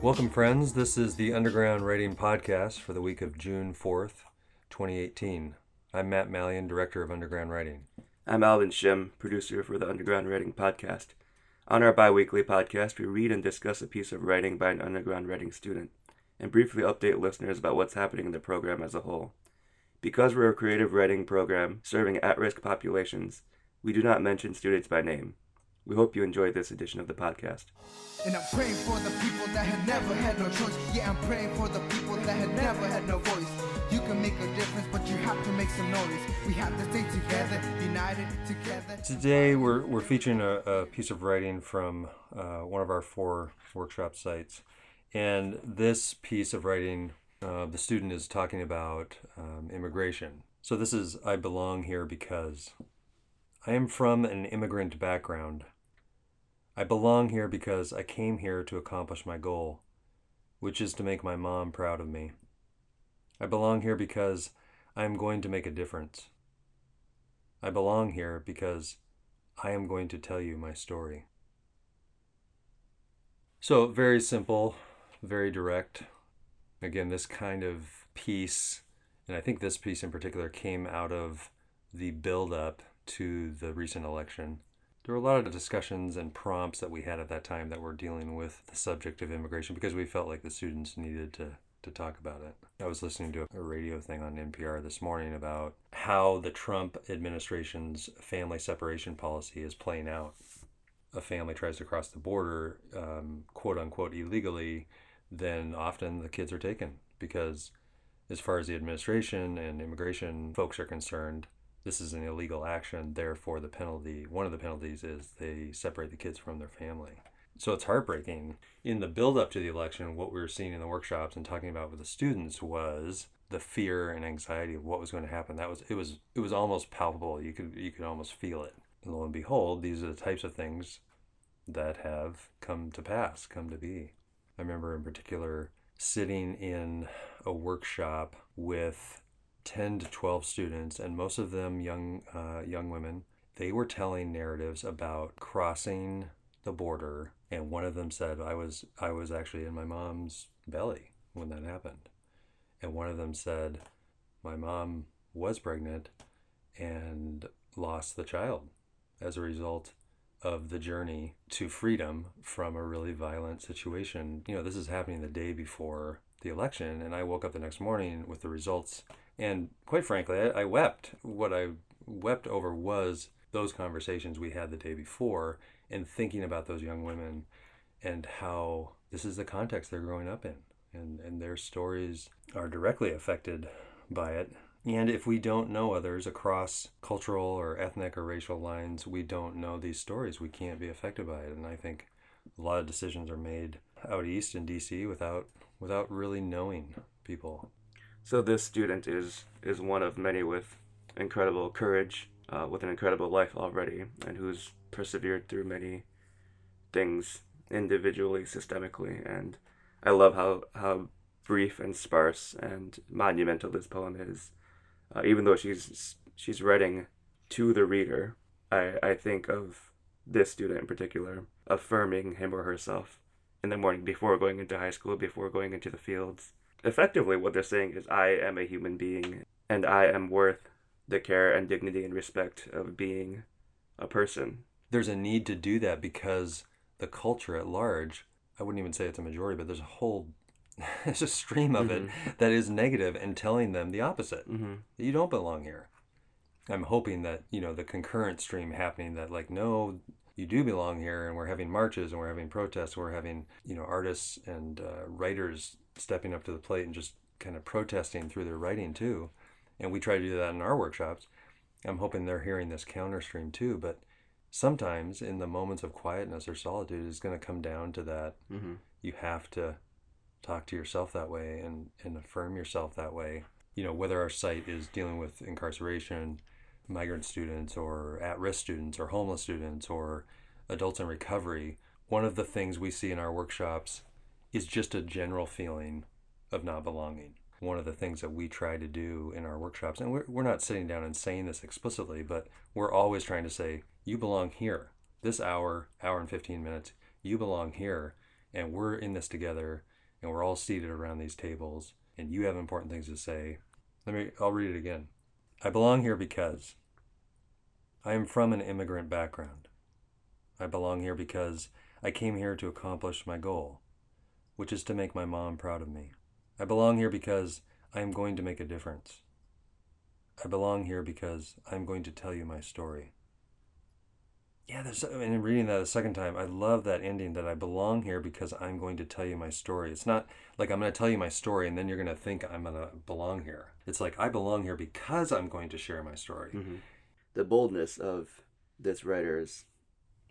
Welcome, friends. This is the Underground Writing Podcast for the week of June 4th, 2018. I'm Matt Malyon, Director of Underground Writing. I'm Alvin Shim, producer for the Underground Writing Podcast. On our bi weekly podcast, we read and discuss a piece of writing by an underground writing student and briefly update listeners about what's happening in the program as a whole. Because we're a creative writing program serving at risk populations, we do not mention students by name. We hope you enjoyed this edition of the podcast. And I'm praying for the people that had never had no choice. Yeah, I'm praying for the people that had never had no voice. You can make a difference, but you have to make some noise. We have to stay together, united together. Today, we're, we're featuring a, a piece of writing from uh, one of our four workshop sites. And this piece of writing, uh, the student is talking about um, immigration. So this is I belong here because I am from an immigrant background. I belong here because I came here to accomplish my goal, which is to make my mom proud of me. I belong here because I am going to make a difference. I belong here because I am going to tell you my story. So, very simple, very direct. Again, this kind of piece, and I think this piece in particular came out of the build up to the recent election. There were a lot of discussions and prompts that we had at that time that were dealing with the subject of immigration because we felt like the students needed to to talk about it. I was listening to a radio thing on NPR this morning about how the Trump administration's family separation policy is playing out. A family tries to cross the border, um, quote unquote, illegally, then often the kids are taken because, as far as the administration and immigration folks are concerned, this is an illegal action. Therefore, the penalty, one of the penalties is they separate the kids from their family. So it's heartbreaking. In the build up to the election, what we were seeing in the workshops and talking about with the students was the fear and anxiety of what was going to happen. That was it was it was almost palpable. You could you could almost feel it. And lo and behold, these are the types of things that have come to pass, come to be. I remember in particular sitting in a workshop with 10 to 12 students and most of them young uh, young women they were telling narratives about crossing the border and one of them said i was i was actually in my mom's belly when that happened. And one of them said my mom was pregnant and lost the child as a result of the journey to freedom from a really violent situation. You know this is happening the day before the election and i woke up the next morning with the results and quite frankly i, I wept. What i wept over was those conversations we had the day before and thinking about those young women and how this is the context they're growing up in and, and their stories are directly affected by it. And if we don't know others across cultural or ethnic or racial lines we don't know these stories. We can't be affected by it. And i think a lot of decisions are made out east in dc without without really knowing people So this student is is one of many with incredible courage, uh, with an incredible life already, and who's persevered through many things individually, systemically, and I love how how brief and sparse and monumental this poem is. Uh, even though she's she's writing to the reader, I I think of this student in particular affirming him or herself in the morning before going into high school, before going into the fields. Effectively, what they're saying is, I am a human being, and I am worth the care and dignity and respect of being a person. there's a need to do that because the culture at large i wouldn't even say it's a majority but there's a whole there's a stream of it that is negative and telling them the opposite Mm-hmm. that you don't belong here i'm hoping that you know the concurrent stream happening that like no you do belong here and we're having marches and we're having protests and we're having you know artists and uh, writers stepping up to the plate and just kind of protesting through their writing too and we try to do that in our workshops i'm hoping they're hearing this counter stream too but sometimes in the moments of quietness or solitude it's going to come down to that Mm-hmm. you have to talk to yourself that way and, and affirm yourself that way. You know, whether our site is dealing with incarceration, migrant students, or at risk students, or homeless students, or adults in recovery, one of the things we see in our workshops is just a general feeling of not belonging. One of the things that we try to do in our workshops, and we're, we're not sitting down and saying this explicitly, but we're always trying to say, you belong here. This hour, hour and 15 minutes, you belong here, and we're in this together and we're all seated around these tables, and you have important things to say. Let me, I'll read it again. I belong here because I am from an immigrant background. I belong here because I came here to accomplish my goal, which is to make my mom proud of me. I belong here because I am going to make a difference. I belong here because I'm going to tell you my story. Yeah, there's and in reading that a second time, I love that ending that I belong here because I'm going to tell you my story. It's not like I'm going to tell you my story and then you're going to think I'm going to belong here. It's like I belong here because I'm going to share my story. Mm-hmm. The boldness of this writer's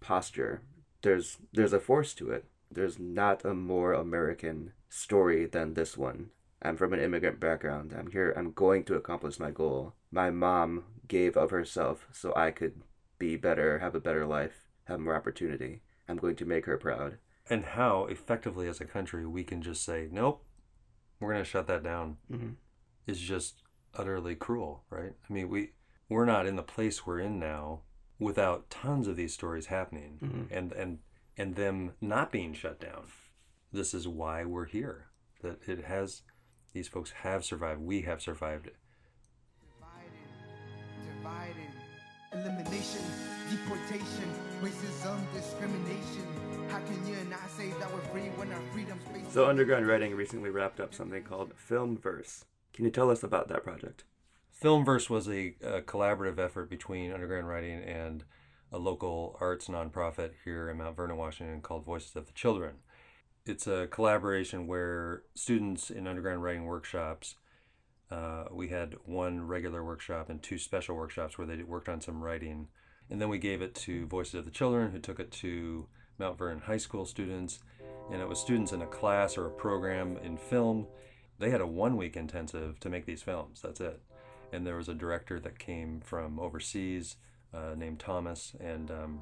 posture, there's there's a force to it. There's not a more American story than this one. I'm from an immigrant background. I'm here. I'm going to accomplish my goal. My mom gave of herself so I could be better, have a better life, have more opportunity. I'm going to make her proud. And how effectively as a country we can just say, nope, we're going to shut that down mm-hmm. is just utterly cruel, right? I mean, we we're not in the place we're in now without tons of these stories happening mm-hmm. and and and them not being shut down. This is why we're here. That it has these folks have survived. We have survived it. Dividing, dividing, elimination, deportation, racism, discrimination. How can you and say that we're free when our freedom's based So Underground Writing recently wrapped up something called Filmverse. Can you tell us about that project? Filmverse was a, a collaborative effort between Underground Writing and a local arts nonprofit here in Mount Vernon, Washington called Voices of the Children. It's a collaboration where students in underground writing workshops uh, we had one regular workshop and two special workshops where they worked on some writing. And then we gave it to voices of the children who took it to mount vernon high school students. And it was students in a class or a program in film. They had a one week intensive to make these films. That's it. And there was a director that came from overseas uh, named thomas and um,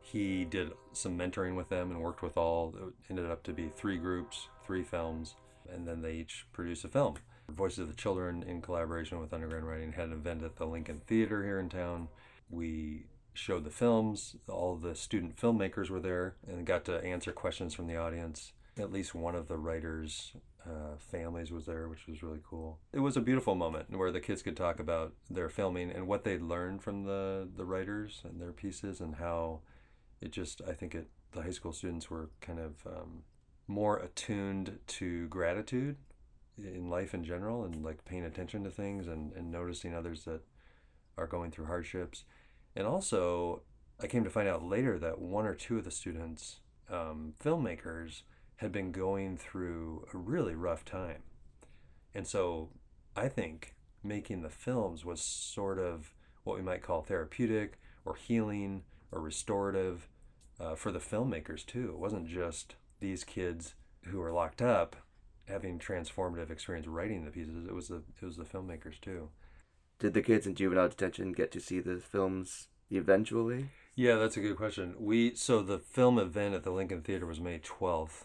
he did some mentoring with them and worked with all it ended up to be three groups three films and then they each produced a film. Voices of the children in collaboration with underground writing had an event at the lincoln theater here in town. We showed the films all the student filmmakers were there and got to answer questions from the audience at least one of the writers uh, families was there which was really cool. It was a beautiful moment where the kids could talk about their filming and what they'd learned from the the writers and their pieces and how it just I think it the high school students were kind of um, more attuned to gratitude in life in general and like paying attention to things and, and noticing others that are going through hardships. And also i came to find out later that one or two of the students um, filmmakers had been going through a really rough time and so i think making the films was sort of what we might call therapeutic or healing or restorative uh, for the filmmakers too. It wasn't just these kids who were locked up having transformative experience writing the pieces. It was the it was the filmmakers too. Did the kids in juvenile detention get to see the films eventually? Yeah, that's a good question. We so the film event at the Lincoln Theater was May 12th,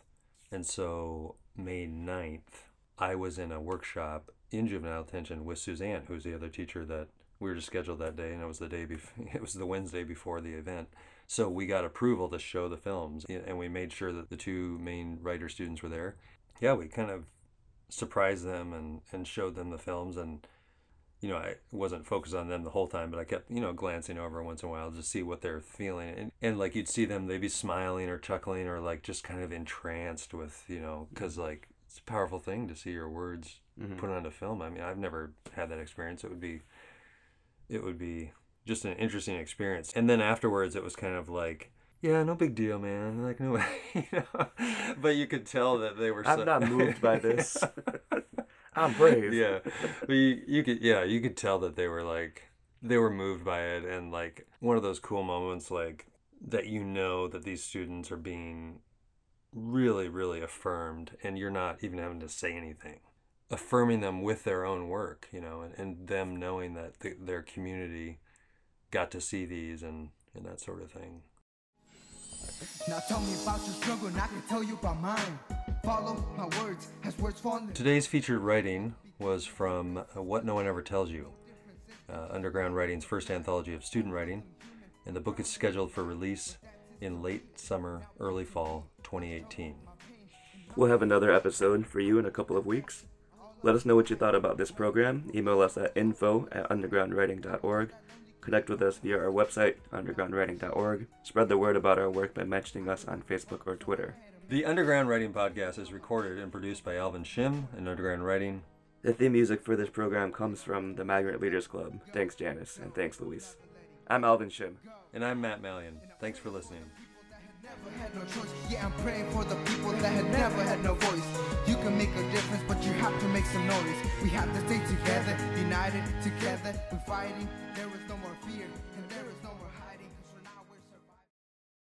and so May 9th, I was in a workshop in juvenile detention with Suzanne, who's the other teacher that we were just scheduled that day, and it was the day before. It was the Wednesday before the event, so we got approval to show the films, and we made sure that the two main writer students were there. Yeah, we kind of surprised them and and showed them the films, and you know I wasn't focused on them the whole time, but I kept you know glancing over once in a while to see what they're feeling, and and like you'd see them, they'd be smiling or chuckling or like just kind of entranced with you know because like it's a powerful thing to see your words mm-hmm. put onto film. I mean, I've never had that experience. It would be it would be just an interesting experience. And then afterwards, it was kind of like, yeah, no big deal, man. Like no, you know. But you could tell that they were. I'm so... not moved by this. I'm brave. Yeah, but you, you could yeah you could tell that they were like they were moved by it and like one of those cool moments like that you know that these students are being really really affirmed and you're not even having to say anything affirming them with their own work, you know, and, and them knowing that the, their community got to see these and, and that sort of thing. Now tell me about your struggle and I can tell you about mine. Follow my words as words fall. Today's featured writing was from uh, What No One Ever Tells You, uh, Underground Writing's first anthology of student writing, and the book is scheduled for release in late summer, early fall 2018. We'll have another episode for you in a couple of weeks. Let us know what you thought about this program. Email us at info at undergroundwriting.org. Connect with us via our website, undergroundwriting.org. Spread the word about our work by mentioning us on Facebook or Twitter. The Underground Writing Podcast is recorded and produced by Alvin Shim and Underground Writing. The theme music for this program comes from the Migrant Leaders Club. Thanks, Janice, and thanks, Luis. I'm Alvin Shim. And I'm Matt Malyon. Thanks for listening. never had no choice. Yeah, I'm praying for the people that had never had no voice. You can make a difference, but you have to make some noise. We have to stay together, united together. We're fighting. There is no more fear, and there is no more hiding.